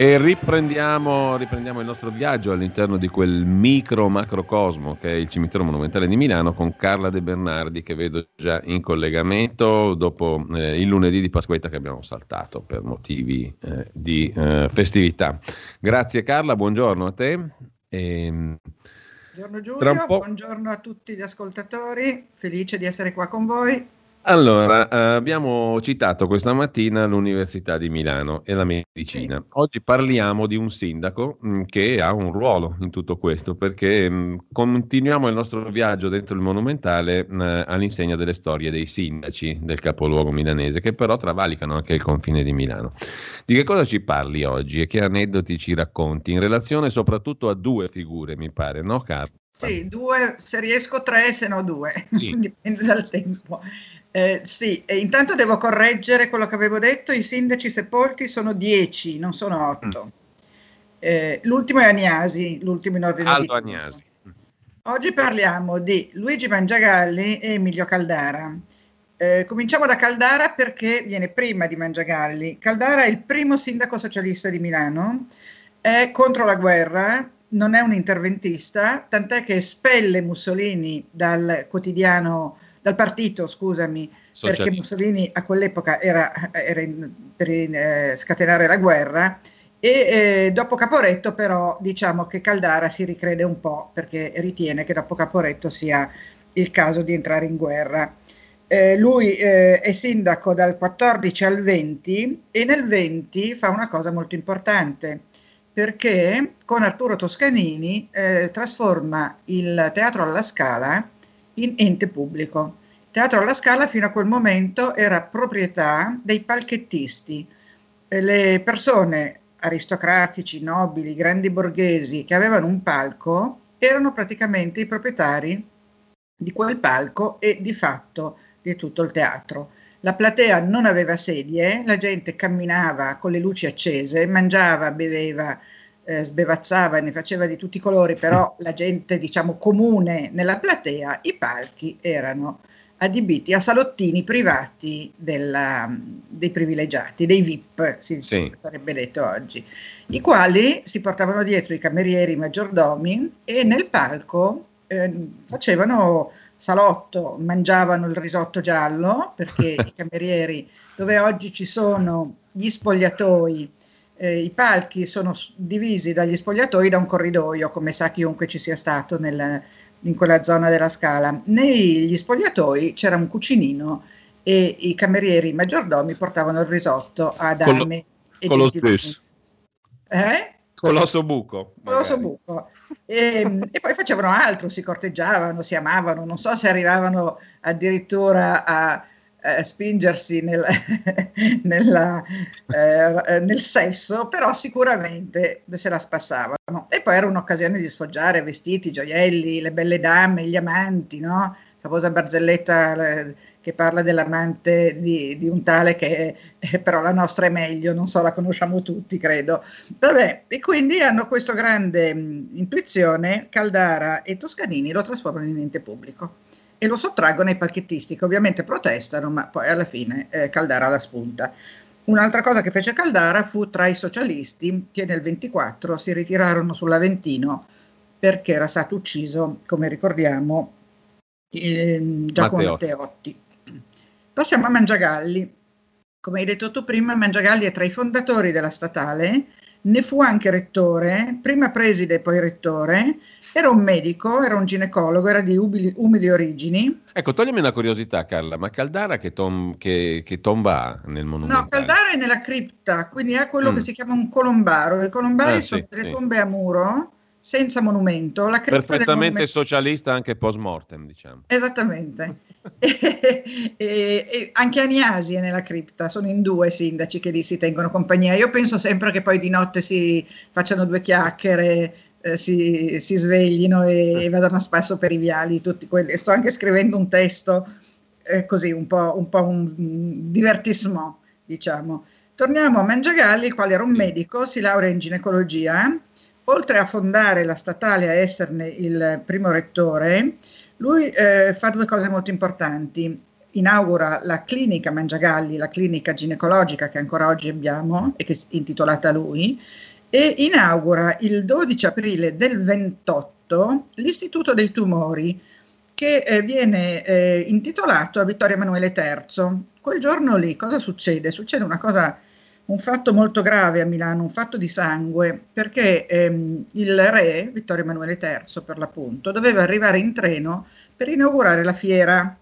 E riprendiamo, riprendiamo, il nostro viaggio all'interno di quel micro macrocosmo che è il cimitero monumentale di Milano con Carla De Bernardi che vedo già in collegamento dopo eh, il lunedì di Pasquetta che abbiamo saltato per motivi eh, di eh, festività. Grazie Carla, buongiorno a te. E, ehm, buongiorno Giulio, buongiorno a tutti gli ascoltatori, felice di essere qua con voi. Allora, eh, abbiamo citato questa mattina l'Università di Milano e la medicina. Oggi parliamo di un sindaco mm, che ha un ruolo in tutto questo, perché mm, continuiamo il nostro viaggio dentro il monumentale eh, all'insegna delle storie dei sindaci del capoluogo milanese, che però travalicano anche il confine di Milano. Di che cosa ci parli oggi e che aneddoti ci racconti in relazione soprattutto a due figure, mi pare, no Carlo? Sì, due, se riesco tre, se no due, sì. dipende dal tempo. Eh, sì, e intanto devo correggere quello che avevo detto, i sindaci sepolti sono dieci, non sono otto. Mm. Eh, l'ultimo è Agnasi, l'ultimo in ordine Aldo Agnasi. Oggi parliamo di Luigi Mangiagalli e Emilio Caldara. Eh, cominciamo da Caldara perché viene prima di Mangiagalli. Caldara è il primo sindaco socialista di Milano, è contro la guerra, non è un interventista, tant'è che espelle Mussolini dal quotidiano dal partito, scusami, Socialista. perché Mussolini a quell'epoca era, era in, per in, eh, scatenare la guerra e eh, dopo Caporetto però diciamo che Caldara si ricrede un po' perché ritiene che dopo Caporetto sia il caso di entrare in guerra. Eh, lui eh, è sindaco dal 14 al 20 e nel 20 fa una cosa molto importante perché con Arturo Toscanini eh, trasforma il teatro alla Scala in ente pubblico. Teatro alla Scala fino a quel momento era proprietà dei palchettisti. Le persone aristocratici, nobili, grandi borghesi che avevano un palco erano praticamente i proprietari di quel palco e di fatto di tutto il teatro. La platea non aveva sedie, la gente camminava con le luci accese, mangiava, beveva, eh, sbevazzava e ne faceva di tutti i colori, però la gente, diciamo, comune nella platea, i palchi erano adibiti a salottini privati della, dei privilegiati, dei VIP, si sì. sarebbe detto oggi, i quali si portavano dietro i camerieri, i maggiordomi e nel palco eh, facevano salotto, mangiavano il risotto giallo, perché i camerieri, dove oggi ci sono gli spogliatoi, eh, i palchi sono divisi dagli spogliatoi da un corridoio, come sa chiunque ci sia stato nel, in quella zona della scala. Negli spogliatoi c'era un cucinino e i camerieri, i maggiordomi portavano il risotto ad armi. Con lo stesso. Eh? Colosso buco. Colosso buco. E, e, poi facevano altro, si corteggiavano, si amavano, non so se arrivavano addirittura a eh, spingersi nel, nella, eh, nel, sesso, però sicuramente se la spassavano. E poi era un'occasione di sfoggiare vestiti, gioielli, le belle dame, gli amanti, no? La famosa barzelletta eh, che parla dell'amante di, di un tale che eh, però la nostra è meglio, non so, la conosciamo tutti, credo. Vabbè, e quindi hanno questa grande mh, intuizione, Caldara e Toscanini lo trasformano in ente pubblico e lo sottraggono ai palchettisti che ovviamente protestano, ma poi alla fine eh, Caldara la spunta. Un'altra cosa che fece Caldara fu tra i socialisti che nel 24 si ritirarono sull'Aventino perché era stato ucciso, come ricordiamo, eh, Giacomo Matteotti. Passiamo a Mangiagalli. Come hai detto tu prima, Mangiagalli è tra i fondatori della statale, ne fu anche rettore, prima preside e poi rettore, era un medico, era un ginecologo, era di umili, umili origini. Ecco, toglimi una curiosità, Carla, ma Caldara che, tom, che, che tomba ha nel monumento? No, Caldara è nella cripta, quindi è quello mm. che si chiama un colombaro. I colombari ah, sono sì, delle sì. tombe a muro senza monumento. La Perfettamente monumento... socialista anche post mortem, diciamo. Esattamente. e, e, e, anche Agnasi è nella cripta, sono in due sindaci che lì si tengono compagnia. Io penso sempre che poi di notte si facciano due chiacchiere eh, si, si, sveglino e, e vadano a spasso per i viali, tutti quelli. Sto anche scrivendo un testo eh, così, un po', un, po un divertissement, diciamo. torniamo a Mangiagalli, il quale era un medico, si laurea in ginecologia. Oltre a fondare la statale, a esserne il primo rettore, lui eh, fa due cose molto importanti. Inaugura la clinica Mangiagalli, la clinica ginecologica che ancora oggi abbiamo e che è intitolata a lui, e inaugura il 12 aprile del 28 l'Istituto dei Tumori, che eh, viene eh, intitolato a Vittorio Emanuele III. Quel giorno lì cosa succede? Succede una cosa, un fatto molto grave a Milano, un fatto di sangue, perché ehm, il re, Vittorio Emanuele III per l'appunto, doveva arrivare in treno per inaugurare la fiera.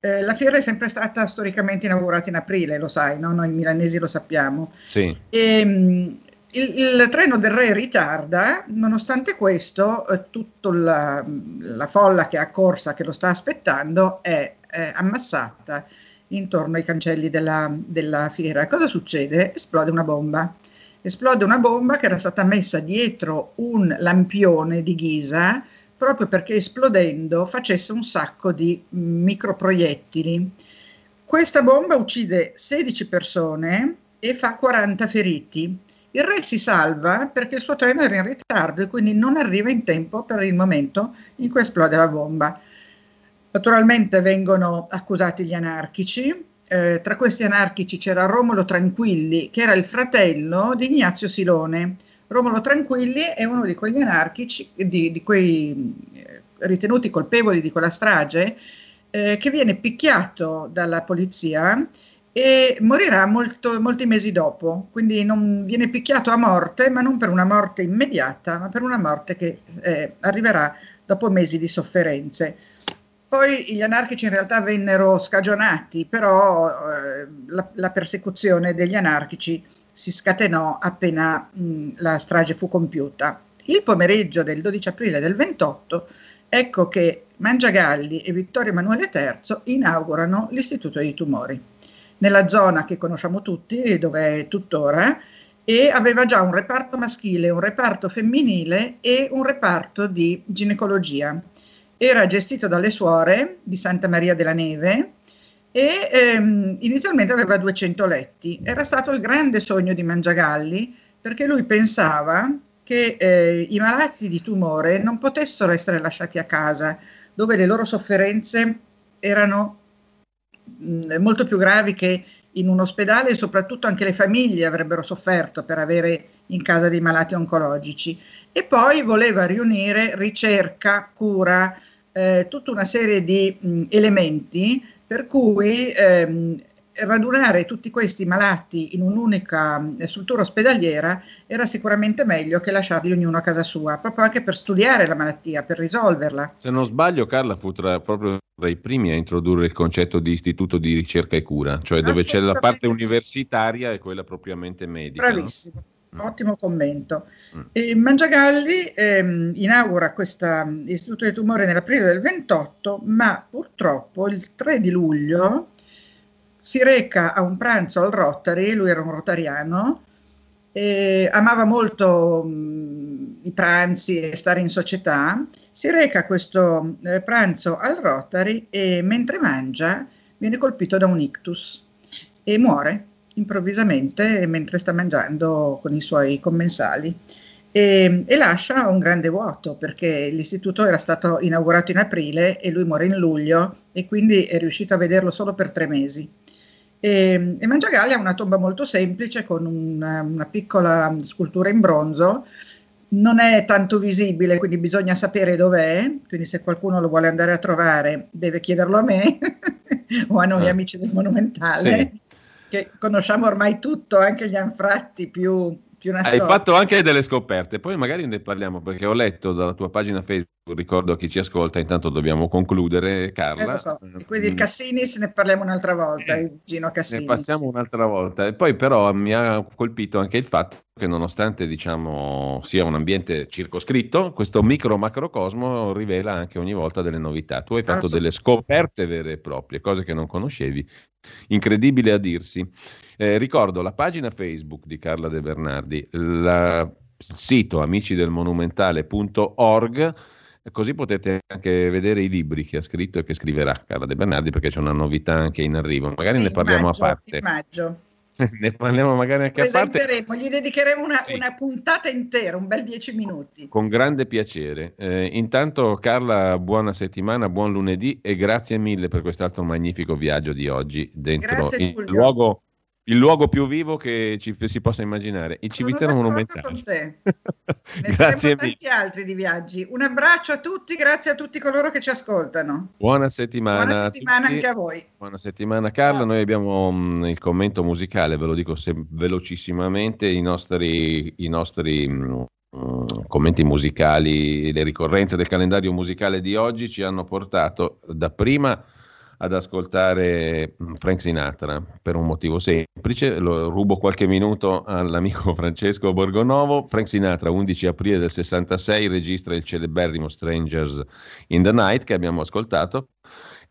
Eh, la fiera è sempre stata storicamente inaugurata in aprile, lo sai, no? noi milanesi lo sappiamo. Sì. E, ehm, il, il, treno del re ritarda, nonostante questo, eh, tutta la, la, folla che è accorsa, che lo sta aspettando, è, è ammassata intorno ai cancelli della, della fiera. Cosa succede? Esplode una bomba. Esplode una bomba che era stata messa dietro un lampione di ghisa proprio perché esplodendo facesse un sacco di microproiettili. Questa bomba uccide 16 persone e fa 40 feriti. Il re si salva perché il suo treno era in ritardo e quindi non arriva in tempo per il momento in cui esplode la bomba. Naturalmente vengono accusati gli anarchici, eh, tra questi anarchici c'era Romolo Tranquilli, che era il fratello di Ignazio Silone. Romolo Tranquilli è uno di quegli anarchici, di, di quei eh, ritenuti colpevoli di quella strage, eh, che viene picchiato dalla polizia e morirà molto, molti mesi dopo, quindi non viene picchiato a morte, ma non per una morte immediata, ma per una morte che eh, arriverà dopo mesi di sofferenze. Poi gli anarchici in realtà vennero scagionati, però eh, la, la, persecuzione degli anarchici si scatenò appena mh, la strage fu compiuta. Il pomeriggio del 12 aprile del 28, ecco che Mangiagalli e Vittorio Emanuele III inaugurano l'Istituto dei Tumori nella zona che conosciamo tutti, dove è tuttora, e aveva già un reparto maschile, un reparto femminile e un reparto di ginecologia. Era gestito dalle suore di Santa Maria della Neve e ehm, inizialmente aveva 200 letti. Era stato il grande sogno di Mangiagalli perché lui pensava che eh, i malati di tumore non potessero essere lasciati a casa, dove le loro sofferenze erano mh, molto più gravi che in un ospedale e soprattutto anche le famiglie avrebbero sofferto per avere in casa dei malati oncologici. E poi voleva riunire ricerca, cura, eh, tutta una serie di mh, elementi per cui ehm, radunare tutti questi malati in un'unica eh, struttura ospedaliera era sicuramente meglio che lasciarli ognuno a casa sua, proprio anche per studiare la malattia, per risolverla. Se non sbaglio, Carla fu tra, proprio tra i primi a introdurre il concetto di istituto di ricerca e cura, cioè dove c'è la parte universitaria e quella propriamente medica. Bravissimo. No? Mm. Ottimo commento. Mm. E Mangiagalli ehm, inaugura questo istituto di tumore nell'aprile del 28, ma purtroppo il 3 di luglio si reca a un pranzo al Rotary, lui era un rotariano, amava molto mh, i pranzi e stare in società, si reca a questo eh, pranzo al Rotary e mentre mangia viene colpito da un ictus e muore improvvisamente mentre sta mangiando con i suoi commensali. E, e, lascia un grande vuoto perché l'istituto era stato inaugurato in aprile e lui muore in luglio e quindi è riuscito a vederlo solo per tre mesi. E, e Mangiagalli ha una tomba molto semplice con una, una piccola scultura in bronzo non è tanto visibile, quindi bisogna sapere dov'è, quindi se qualcuno lo vuole andare a trovare deve chiederlo a me o a noi eh. amici del Monumentale, sì. che conosciamo ormai tutto, anche gli anfratti più, più Hai fatto anche delle scoperte, poi magari ne parliamo perché ho letto dalla tua pagina Facebook ricordo a chi ci ascolta, intanto dobbiamo concludere, Carla. Eh, so. E quindi il mm. Cassinis ne parliamo un'altra volta, il Gino Cassinis. Ne passiamo un'altra volta. E poi però mi ha colpito anche il fatto che nonostante diciamo sia un ambiente circoscritto, questo micro macrocosmo rivela anche ogni volta delle novità. Tu hai fatto delle scoperte vere e proprie, cose che non conoscevi. Incredibile a dirsi. Eh, ricordo la pagina Facebook di Carla De Bernardi, il sito amicidelmonumentale.org così potete anche vedere i libri che ha scritto e che scriverà Carla De Bernardi perché c'è una novità anche in arrivo. Magari sì, ne parliamo maggio, a parte. Maggio. ne parliamo magari anche a parte. Gli dedicheremo una, sì. una, puntata intera, un bel dieci minuti. Con grande piacere. Eh, intanto Carla, buona settimana, buon lunedì e grazie mille per quest'altro magnifico viaggio di oggi dentro grazie, il luogo il luogo più vivo che ci, si possa immaginare, il cimitero monumentale. Te. grazie mille. tanti altri di viaggi. Un abbraccio a tutti, grazie a tutti coloro che ci ascoltano. Buona settimana. Buona settimana a anche a voi. Buona settimana Carla, Ciao. noi abbiamo mm, il commento musicale, ve lo dico se, velocissimamente, i nostri, i nostri mm, commenti musicali, le ricorrenze del calendario musicale di oggi ci hanno portato dapprima ad ascoltare mm, Frank Sinatra per un motivo semplice, lo rubo qualche minuto all'amico Francesco Borgonovo. Frank Sinatra, 11 aprile del 66, registra il celeberrimo Strangers in the Night che abbiamo ascoltato.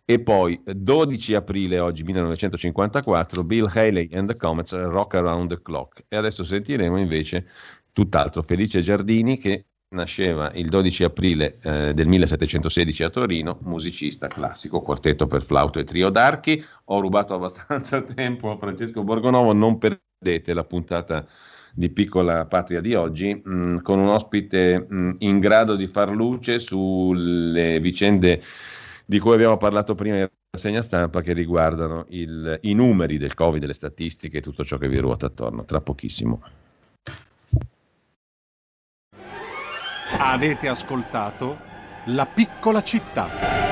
E poi 12 aprile oggi 1954 Bill Haley and the Comets Rock Around the Clock. E adesso sentiremo invece tutt'altro Felice Giardini che nasceva il 12 aprile eh, del 1716 a Torino, musicista classico, quartetto per flauto e trio d'archi. Ho rubato abbastanza tempo a Francesco Borgonovo, non perdete la puntata di Piccola Patria di oggi, mh, mm, con un ospite mh, mm, in grado di far luce sulle vicende di cui abbiamo parlato prima in rassegna stampa che riguardano il, i numeri del Covid, le statistiche e tutto ciò che vi ruota attorno, tra pochissimo. Avete ascoltato La piccola città.